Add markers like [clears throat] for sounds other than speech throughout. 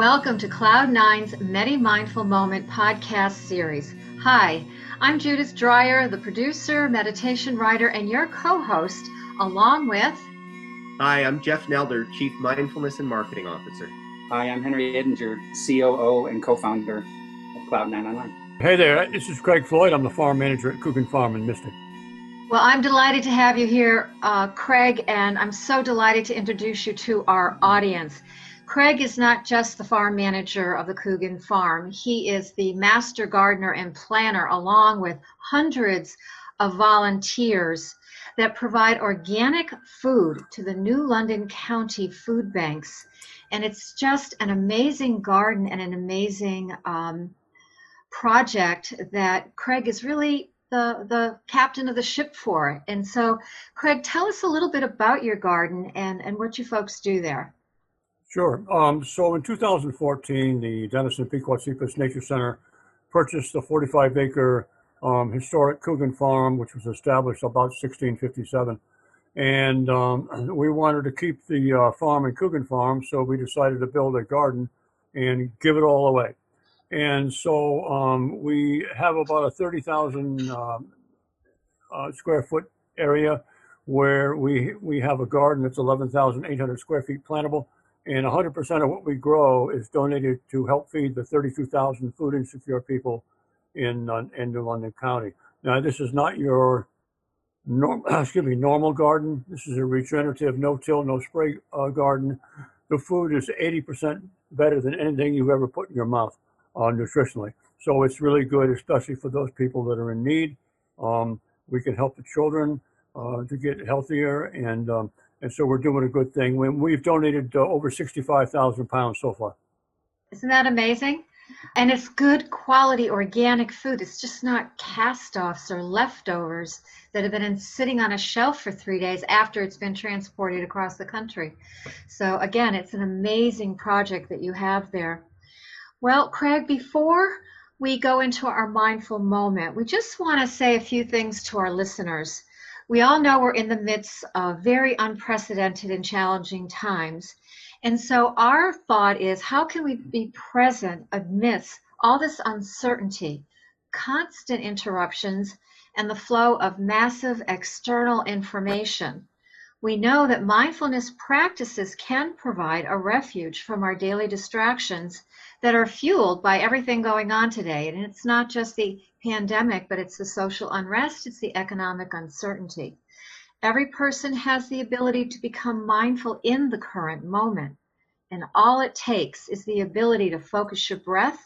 Welcome to Cloud9's Medi Mindful Moment podcast series. Hi, I'm Judith Dreyer, the producer, meditation writer, and your co host, along with. Hi, I'm Jeff Nelder, Chief Mindfulness and Marketing Officer. Hi, I'm Henry Edinger, COO and co founder of Cloud9 Online. Hey there, this is Craig Floyd. I'm the farm manager at Coogan Farm in Mystic. Well, I'm delighted to have you here, uh, Craig, and I'm so delighted to introduce you to our audience. Craig is not just the farm manager of the Coogan Farm, he is the master gardener and planner, along with hundreds of volunteers that provide organic food to the new London County food banks. And it's just an amazing garden and an amazing um, project that Craig is really the, the captain of the ship for. And so, Craig, tell us a little bit about your garden and, and what you folks do there. Sure. Um, so in 2014, the Denison Pequotsepos Nature Center purchased the 45 acre um, historic Coogan Farm, which was established about 1657. And um, [clears throat] we wanted to keep the uh, farm in Coogan Farm, so we decided to build a garden and give it all away. And so um, we have about a 30,000 um, uh, square foot area where we, we have a garden that's 11,800 square feet plantable and 100% of what we grow is donated to help feed the 32,000 food insecure people in uh, in New London County. Now, this is not your [clears throat] excuse me normal garden. This is a regenerative, no-till, no-spray uh, garden. The food is 80% better than anything you've ever put in your mouth uh, nutritionally. So it's really good, especially for those people that are in need. Um, we can help the children uh, to get healthier and um, and so we're doing a good thing. We've donated uh, over 65,000 pounds so far. Isn't that amazing? And it's good quality organic food. It's just not cast offs or leftovers that have been sitting on a shelf for three days after it's been transported across the country. So, again, it's an amazing project that you have there. Well, Craig, before we go into our mindful moment, we just want to say a few things to our listeners. We all know we're in the midst of very unprecedented and challenging times. And so our thought is how can we be present amidst all this uncertainty, constant interruptions, and the flow of massive external information? We know that mindfulness practices can provide a refuge from our daily distractions that are fueled by everything going on today. And it's not just the pandemic, but it's the social unrest, it's the economic uncertainty. Every person has the ability to become mindful in the current moment. And all it takes is the ability to focus your breath,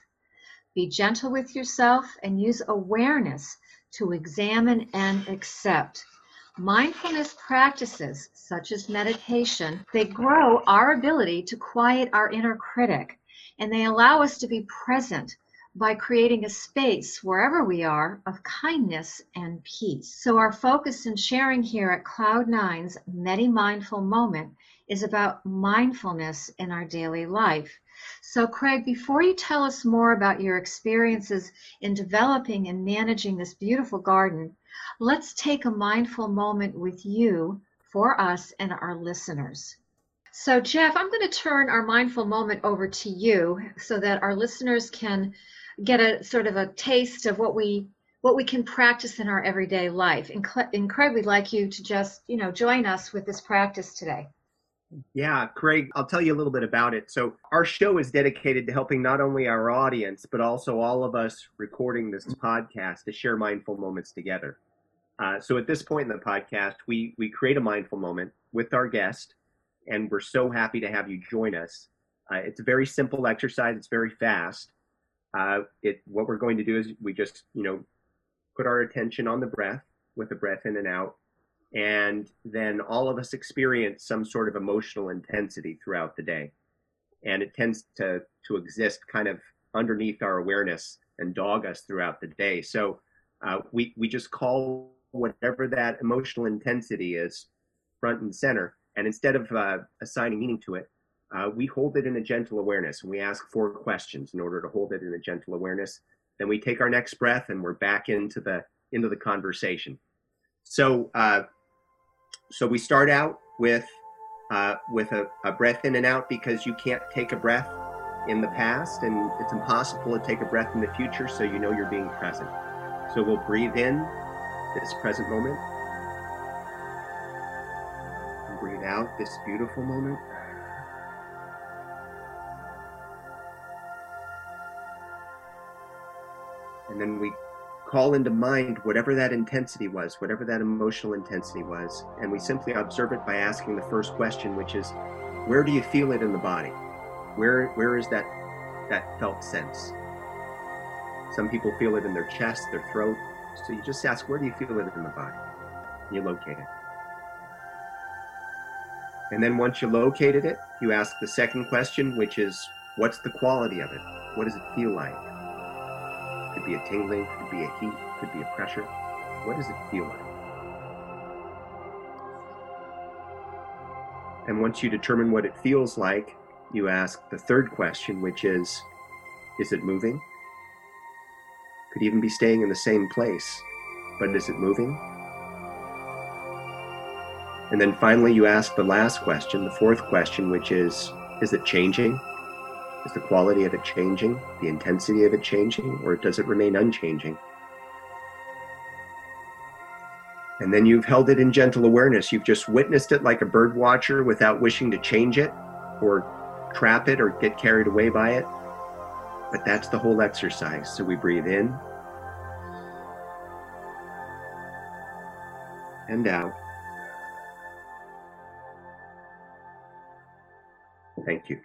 be gentle with yourself, and use awareness to examine and accept. Mindfulness practices, such as meditation, they grow our ability to quiet our inner critic and they allow us to be present by creating a space wherever we are of kindness and peace. So, our focus in sharing here at Cloud Nine's Medi Mindful Moment is about mindfulness in our daily life. So, Craig, before you tell us more about your experiences in developing and managing this beautiful garden, let's take a mindful moment with you for us and our listeners. So, Jeff, I'm going to turn our mindful moment over to you so that our listeners can get a sort of a taste of what we what we can practice in our everyday life. And, and Craig, we'd like you to just you know join us with this practice today. Yeah, Craig, I'll tell you a little bit about it. So, our show is dedicated to helping not only our audience, but also all of us recording this podcast to share mindful moments together. Uh, so, at this point in the podcast, we, we create a mindful moment with our guest and we're so happy to have you join us. Uh, it's a very simple exercise. It's very fast. Uh, it what we're going to do is we just you know put our attention on the breath with the breath in and out, and then all of us experience some sort of emotional intensity throughout the day, and it tends to to exist kind of underneath our awareness and dog us throughout the day. So uh, we we just call whatever that emotional intensity is front and center and instead of uh, assigning meaning to it, uh, we hold it in a gentle awareness and we ask four questions in order to hold it in a gentle awareness. Then we take our next breath and we're back into the into the conversation. So uh, so we start out with uh, with a, a breath in and out because you can't take a breath in the past, and it's impossible to take a breath in the future, so you know you're being present. So we'll breathe in this present moment, and breathe out this beautiful moment. And then we call into mind whatever that intensity was, whatever that emotional intensity was, and we simply observe it by asking the first question, which is, where do you feel it in the body? Where where is that that felt sense? Some people feel it in their chest, their throat. So you just ask, where do you feel it in the body? And you locate it. And then once you located it, you ask the second question, which is, what's the quality of it? What does it feel like? Could be a tingling, could be a heat, could be a pressure. What does it feel like? And once you determine what it feels like, you ask the third question, which is Is it moving? Could even be staying in the same place, but is it moving? And then finally, you ask the last question, the fourth question, which is Is it changing? Is the quality of it changing? The intensity of it changing? Or does it remain unchanging? And then you've held it in gentle awareness. You've just witnessed it like a bird watcher without wishing to change it or trap it or get carried away by it. But that's the whole exercise. So we breathe in and out. Thank you.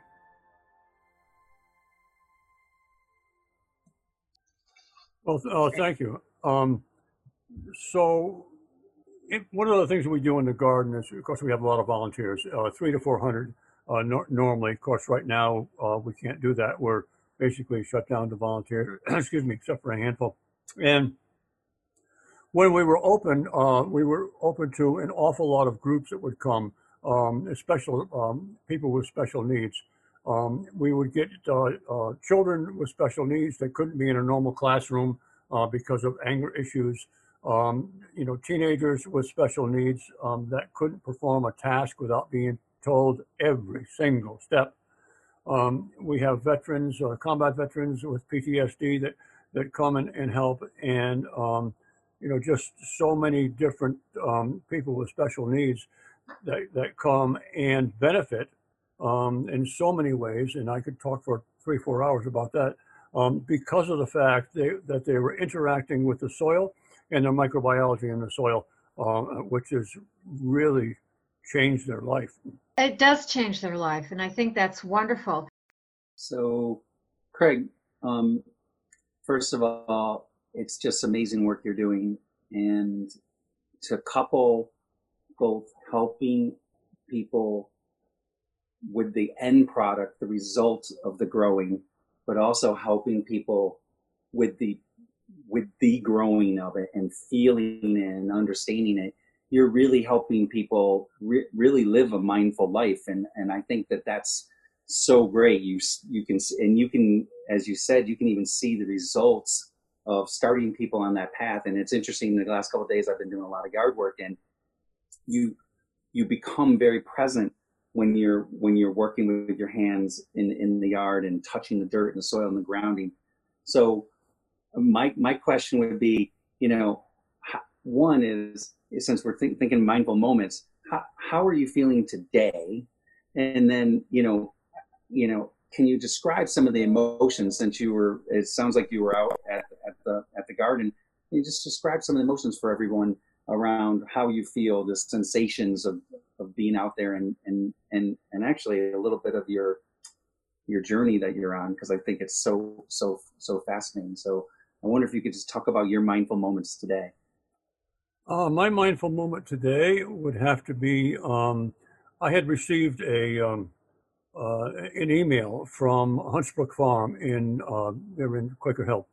Well, uh, thank you. Um, so, it, one of the things we do in the garden is, of course, we have a lot of volunteers, uh, three to 400 uh, no- normally. Of course, right now uh, we can't do that. We're basically shut down to volunteers, [clears throat] excuse me, except for a handful. And when we were open, uh, we were open to an awful lot of groups that would come, um, special um, people with special needs. Um, we would get uh, uh, children with special needs that couldn't be in a normal classroom uh, because of anger issues. Um, you know, teenagers with special needs um, that couldn't perform a task without being told every single step. Um, we have veterans, uh, combat veterans with PTSD that that come and, and help, and um, you know, just so many different um, people with special needs that that come and benefit um, in so many ways, and I could talk for three, four hours about that, um, because of the fact they, that they were interacting with the soil and the microbiology in the soil, uh, which has really changed their life. It does change their life, and I think that's wonderful. So, Craig, um, first of all, it's just amazing work you're doing, and to couple both helping people with the end product, the result of the growing, but also helping people with the with the growing of it and feeling it and understanding it. You're really helping people re- really live a mindful life, and and I think that that's so great. You you can and you can, as you said, you can even see the results of starting people on that path. And it's interesting. The last couple of days, I've been doing a lot of yard work, and you you become very present when you're when you're working with your hands in in the yard and touching the dirt and the soil and the grounding. So my my question would be, you know, one is since we're think, thinking mindful moments, how how are you feeling today? And then you know, you know, can you describe some of the emotions since you were? It sounds like you were out at at the at the garden. Can you just describe some of the emotions for everyone around how you feel, the sensations of, of being out there and, and, and, and actually a little bit of your, your journey that you're on. Cause I think it's so, so, so fascinating. So I wonder if you could just talk about your mindful moments today. Uh, my mindful moment today would have to be, um, I had received a, um, uh, an email from Huntsbrook Farm in, uh, they're in Quaker Hill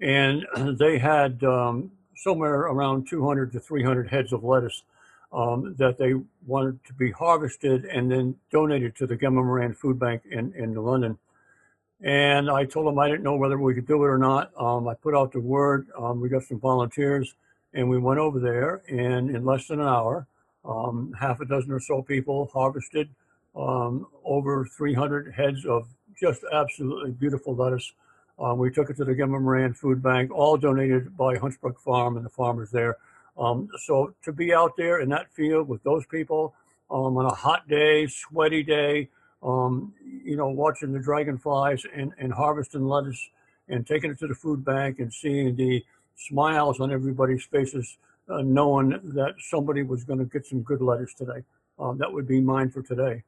and [clears throat] they had, um, somewhere around 200 to 300 heads of lettuce um, that they wanted to be harvested and then donated to the Gemma Moran Food Bank in, in London. And I told them I didn't know whether we could do it or not. Um, I put out the word. Um, we got some volunteers, and we went over there. And in less than an hour, um, half a dozen or so people harvested um, over 300 heads of just absolutely beautiful lettuce. Um, we took it to the Gemma Moran Food Bank, all donated by Huntsbrook Farm and the farmers there. Um, so to be out there in that field with those people um, on a hot day, sweaty day, um, you know, watching the dragonflies and, and harvesting lettuce and taking it to the food bank and seeing the smiles on everybody's faces, uh, knowing that somebody was going to get some good lettuce today. Um, that would be mine for today.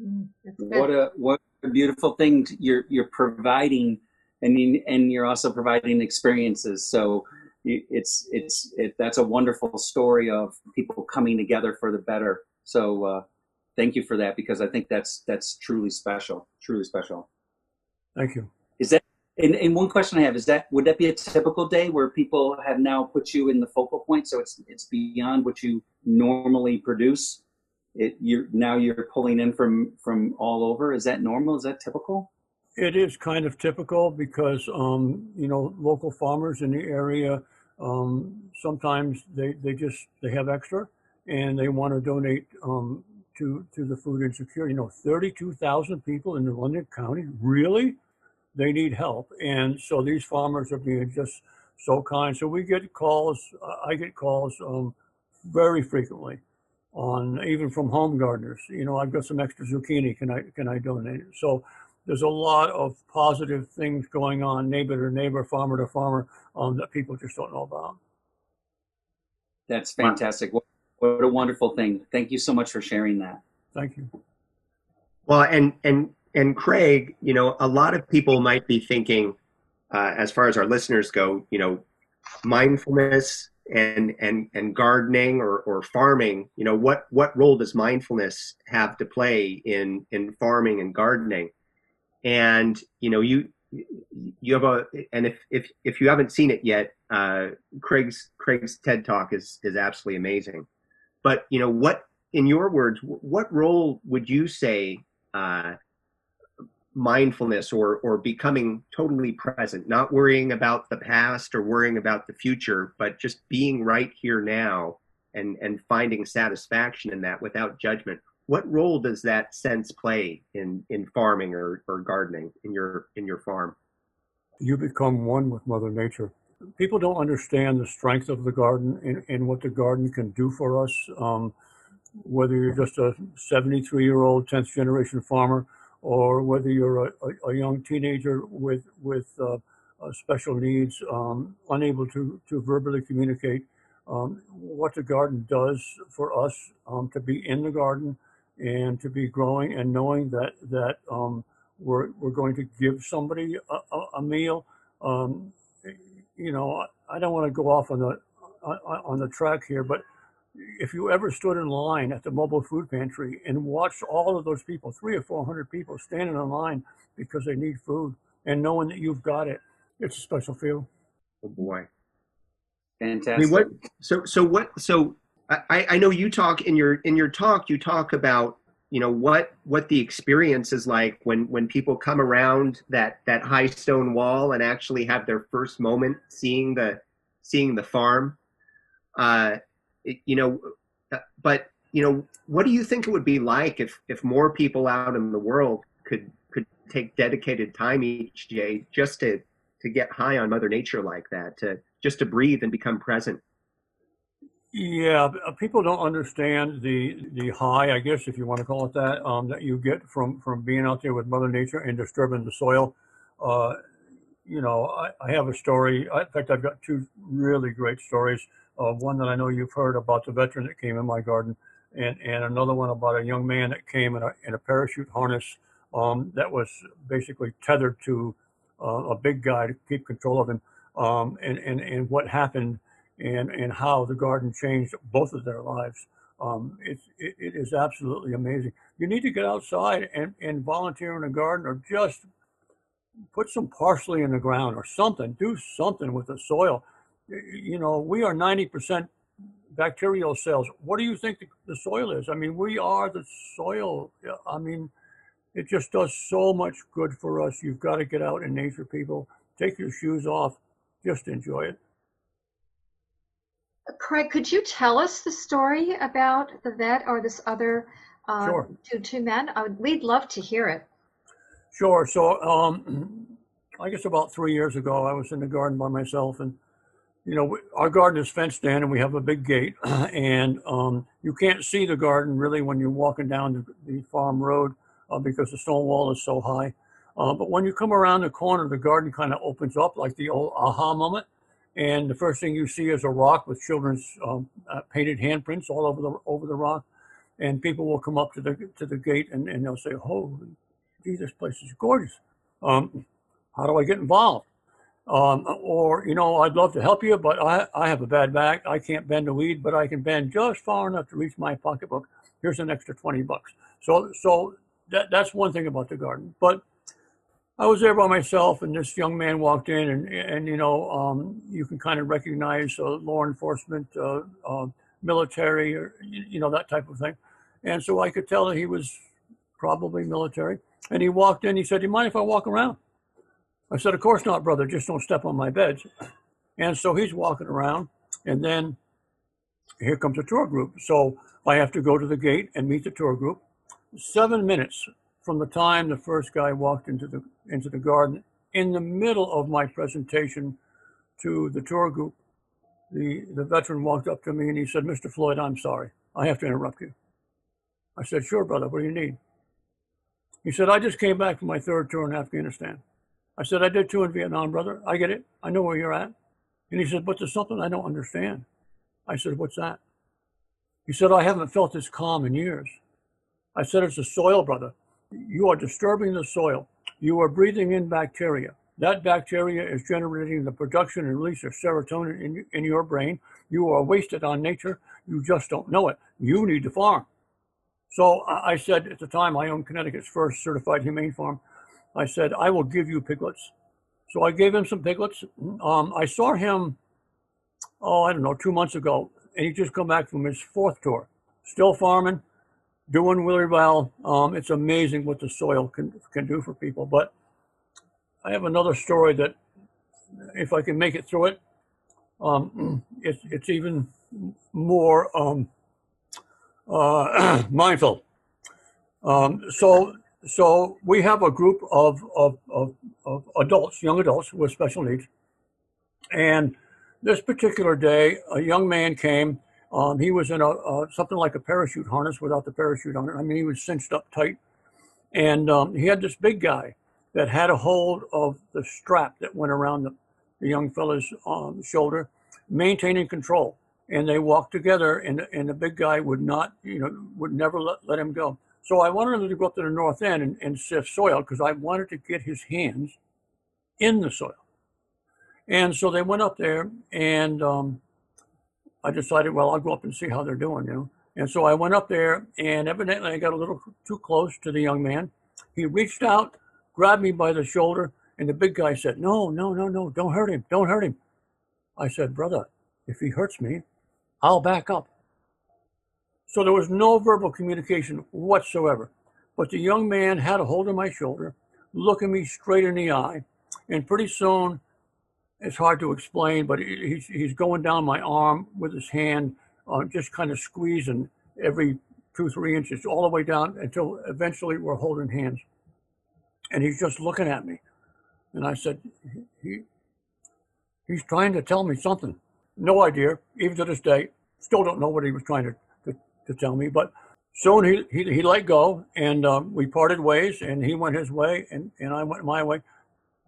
Mm, what a what a beautiful thing you're you're providing, and and you're also providing experiences. So it's it's it, that's a wonderful story of people coming together for the better. So uh, thank you for that because I think that's that's truly special, truly special. Thank you. Is that and, and one question I have is that would that be a typical day where people have now put you in the focal point, so it's it's beyond what you normally produce? It you now you're pulling in from from all over. Is that normal? Is that typical? It is kind of typical because um, you know local farmers in the area um, sometimes they, they just they have extra and they want to donate um, to to the food insecure. You know, thirty two thousand people in the London County really they need help, and so these farmers are being just so kind. So we get calls. I get calls um, very frequently on even from home gardeners. You know, I've got some extra zucchini. Can I can I donate? So there's a lot of positive things going on, neighbor to neighbor, farmer to farmer, um, that people just don't know about. That's fantastic. What, what a wonderful thing. Thank you so much for sharing that. Thank you. Well, and and and Craig, you know, a lot of people might be thinking, uh, as far as our listeners go, you know, mindfulness and and and gardening or, or farming you know what what role does mindfulness have to play in in farming and gardening and you know you you have a and if if if you haven't seen it yet uh craig's craig's ted talk is is absolutely amazing. But you know what in your words what role would you say uh mindfulness or or becoming totally present not worrying about the past or worrying about the future but just being right here now and and finding satisfaction in that without judgment what role does that sense play in in farming or, or gardening in your in your farm? You become one with mother nature. People don't understand the strength of the garden and, and what the garden can do for us. Um, whether you're just a 73 year old 10th generation farmer or whether you're a, a, a young teenager with with uh, uh, special needs um, unable to to verbally communicate um, what the garden does for us um, to be in the garden and to be growing and knowing that that um, we're we're going to give somebody a, a, a meal. Um, you know, I don't want to go off on the on the track here, but if you ever stood in line at the mobile food pantry and watched all of those people, three or four hundred people standing in line because they need food, and knowing that you've got it, it's a special feel. Oh boy, fantastic! I mean, what? So so what? So I, I know you talk in your in your talk you talk about you know what what the experience is like when when people come around that that high stone wall and actually have their first moment seeing the seeing the farm. Uh it, you know uh, but you know what do you think it would be like if if more people out in the world could could take dedicated time each day just to to get high on mother nature like that to just to breathe and become present yeah, uh, people don't understand the the high, I guess, if you want to call it that, um, that you get from from being out there with Mother Nature and disturbing the soil. Uh, you know, I, I, have a story. In fact, I've got two really great stories. Uh, one that I know you've heard about the veteran that came in my garden, and and another one about a young man that came in a in a parachute harness um, that was basically tethered to uh, a big guy to keep control of him. Um, and and and what happened and, and how the garden changed both of their lives. Um, it's, it, it is absolutely amazing. You need to get outside and, and volunteer in a garden or just put some parsley in the ground or something. Do something with the soil. You know, we are 90% bacterial cells. What do you think the, the soil is? I mean, we are the soil. I mean, it just does so much good for us. You've got to get out in nature, people. Take your shoes off. Just enjoy it. Craig, could you tell us the story about the vet or this other uh, sure. two, two men? Uh, we'd love to hear it. Sure. So, um, [clears throat] I guess about three years ago, I was in the garden by myself, and you know, our garden is fenced in, and we have a big gate, [clears throat] and um, you can't see the garden really when you're walking down the, the farm road uh, because the stone wall is so high. Uh, but when you come around the corner, the garden kind of opens up like the old aha moment, and the first thing you see is a rock with children's um, uh, painted handprints all over the over the rock, and people will come up to the to the gate and, and they'll say, "Holy, gee, this place is gorgeous. Um, how do I get involved?" Um, or, you know, I'd love to help you, but I, I have a bad back. I can't bend a weed, but I can bend just far enough to reach my pocketbook. Here's an extra 20 bucks. So, so that, that's one thing about the garden. But I was there by myself, and this young man walked in, and, and you know, um, you can kind of recognize uh, law enforcement, uh, uh, military, or, you know, that type of thing. And so I could tell that he was probably military. And he walked in, he said, Do you mind if I walk around? I said, Of course not, brother. Just don't step on my beds. And so he's walking around, and then here comes a tour group. So I have to go to the gate and meet the tour group. Seven minutes from the time the first guy walked into the into the garden, in the middle of my presentation to the tour group, the, the veteran walked up to me and he said, Mr. Floyd, I'm sorry. I have to interrupt you. I said, Sure, brother, what do you need? He said, I just came back from my third tour in Afghanistan. I said, I did two in Vietnam, brother. I get it. I know where you're at. And he said, but there's something I don't understand. I said, what's that? He said, I haven't felt this calm in years. I said, it's the soil, brother. You are disturbing the soil. You are breathing in bacteria. That bacteria is generating the production and release of serotonin in, in your brain. You are wasted on nature. You just don't know it. You need to farm. So I said at the time I owned Connecticut's first certified humane farm. I said, I will give you piglets. So I gave him some piglets. Um, I saw him, oh, I don't know, two months ago, and he just come back from his fourth tour. Still farming, doing really well. Um, it's amazing what the soil can, can do for people. But I have another story that, if I can make it through it, um, [clears throat] it's, it's even more um, uh, [clears throat] mindful. Um, so so we have a group of, of, of, of, adults, young adults with special needs. And this particular day, a young man came. Um, he was in a, uh, something like a parachute harness without the parachute on it. I mean, he was cinched up tight. And um, he had this big guy that had a hold of the strap that went around the, the young fella's um, shoulder, maintaining control. And they walked together, and, and the big guy would not, you know, would never let, let him go. So I wanted him to go up to the north end and, and sift soil because I wanted to get his hands in the soil. And so they went up there, and um, I decided, well, I'll go up and see how they're doing, you know. And so I went up there, and evidently I got a little too close to the young man. He reached out, grabbed me by the shoulder, and the big guy said, No, no, no, no, don't hurt him, don't hurt him. I said, Brother, if he hurts me, I'll back up. So there was no verbal communication whatsoever. But the young man had a hold of my shoulder, looking me straight in the eye. And pretty soon, it's hard to explain, but he's, he's going down my arm with his hand, uh, just kind of squeezing every two, three inches, all the way down until eventually we're holding hands. And he's just looking at me. And I said, he, he's trying to tell me something. No idea, even to this day. Still don't know what he was trying to to tell me. But soon he, he, he let go and um, we parted ways and he went his way and, and I went my way.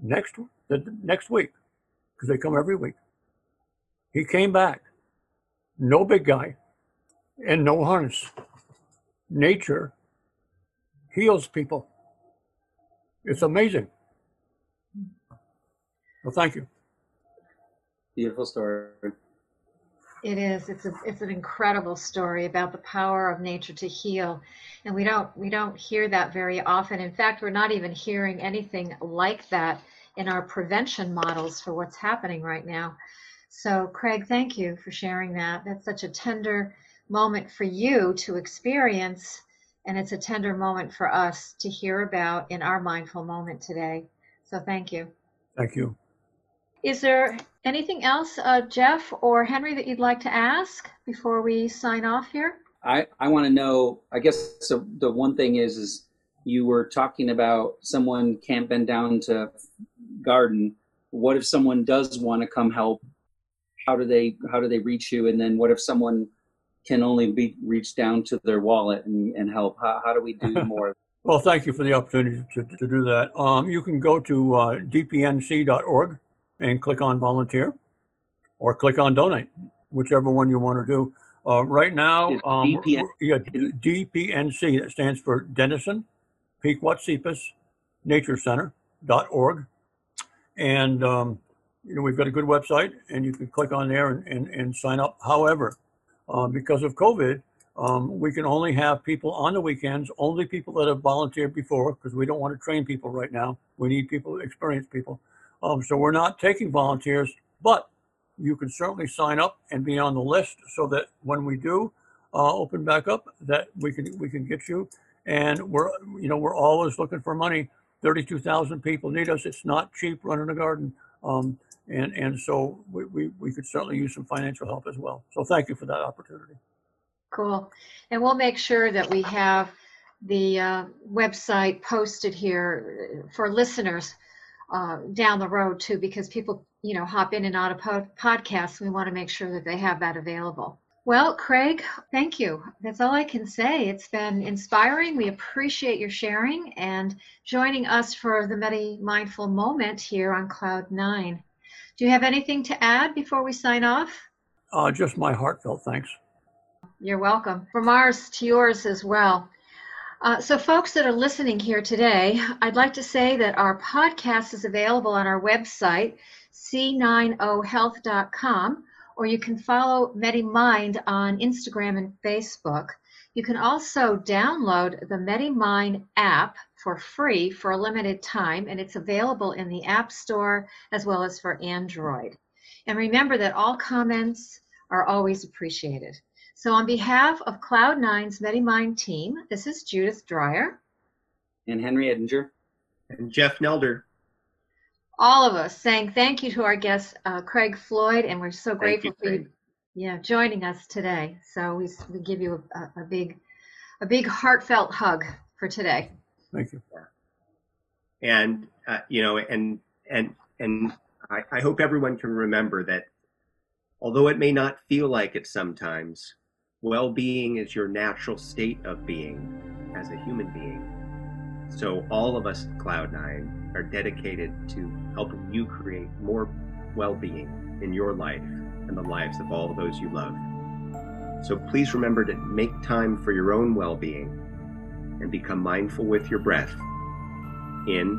Next, the next week, because they come every week, he came back. No big guy and no harness. Nature heals people. It's amazing. Well, thank you. Beautiful story. It is. It's a, it's an incredible story about the power of nature to heal, and we don't we don't hear that very often. In fact, we're not even hearing anything like that in our prevention models for what's happening right now. So, Craig, thank you for sharing that. That's such a tender moment for you to experience, and it's a tender moment for us to hear about in our mindful moment today. So, thank you. Thank you. Is there anything else, uh, Jeff or Henry, that you'd like to ask before we sign off here? I, I want to know, I guess the, the one thing is, is, you were talking about someone can't bend down to garden. What if someone does want to come help? How do they how do they reach you? And then what if someone can only be reached down to their wallet and, and help? How, how do we do [laughs] more? well, thank you for the opportunity to, to do that. Um, you can go to uh, dpnc.org and click on volunteer or click on donate, whichever one you want to do. Uh, right now, um, DPN- yeah, DPNC, that stands for Denison Pequotsepos Nature Center.org. And, um, you know, we've got a good website and you can click on there and, and, and sign up. However, uh, because of COVID, um, we can only have people on the weekends, only people that have volunteered before, because we don't want to train people right now. We need people, experienced people. Um, so we're not taking volunteers, but you can certainly sign up and be on the list so that when we do uh, open back up, that we can we can get you. And we're you know we're always looking for money. Thirty-two thousand people need us. It's not cheap running a garden, um, and and so we, we we could certainly use some financial help as well. So thank you for that opportunity. Cool. And we'll make sure that we have the uh, website posted here for listeners uh, down the road too, because people, you know, hop in and out of pod- podcasts. We want to make sure that they have that available. Well, Craig, thank you. That's all I can say. It's been inspiring. We appreciate your sharing and joining us for the Medi Mindful moment here on Cloud Nine. Do you have anything to add before we sign off? Uh, just my heartfelt thanks. You're welcome. From ours to yours as well. Uh, so, folks that are listening here today, I'd like to say that our podcast is available on our website, c90health.com, or you can follow MediMind on Instagram and Facebook. You can also download the MediMind app for free for a limited time, and it's available in the App Store as well as for Android. And remember that all comments are always appreciated. So, on behalf of Cloud9's MediMind team, this is Judith Dreyer. And Henry Edinger. And Jeff Nelder. All of us saying thank you to our guest, uh, Craig Floyd, and we're so grateful you, for you Craig. yeah, joining us today. So, we, we give you a, a big, a big heartfelt hug for today. Thank you. and uh, you know and and and I, I hope everyone can remember that although it may not feel like it sometimes well-being is your natural state of being as a human being so all of us at cloud nine are dedicated to helping you create more well-being in your life and the lives of all those you love so please remember to make time for your own well-being and become mindful with your breath in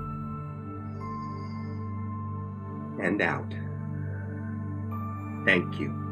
and out. Thank you.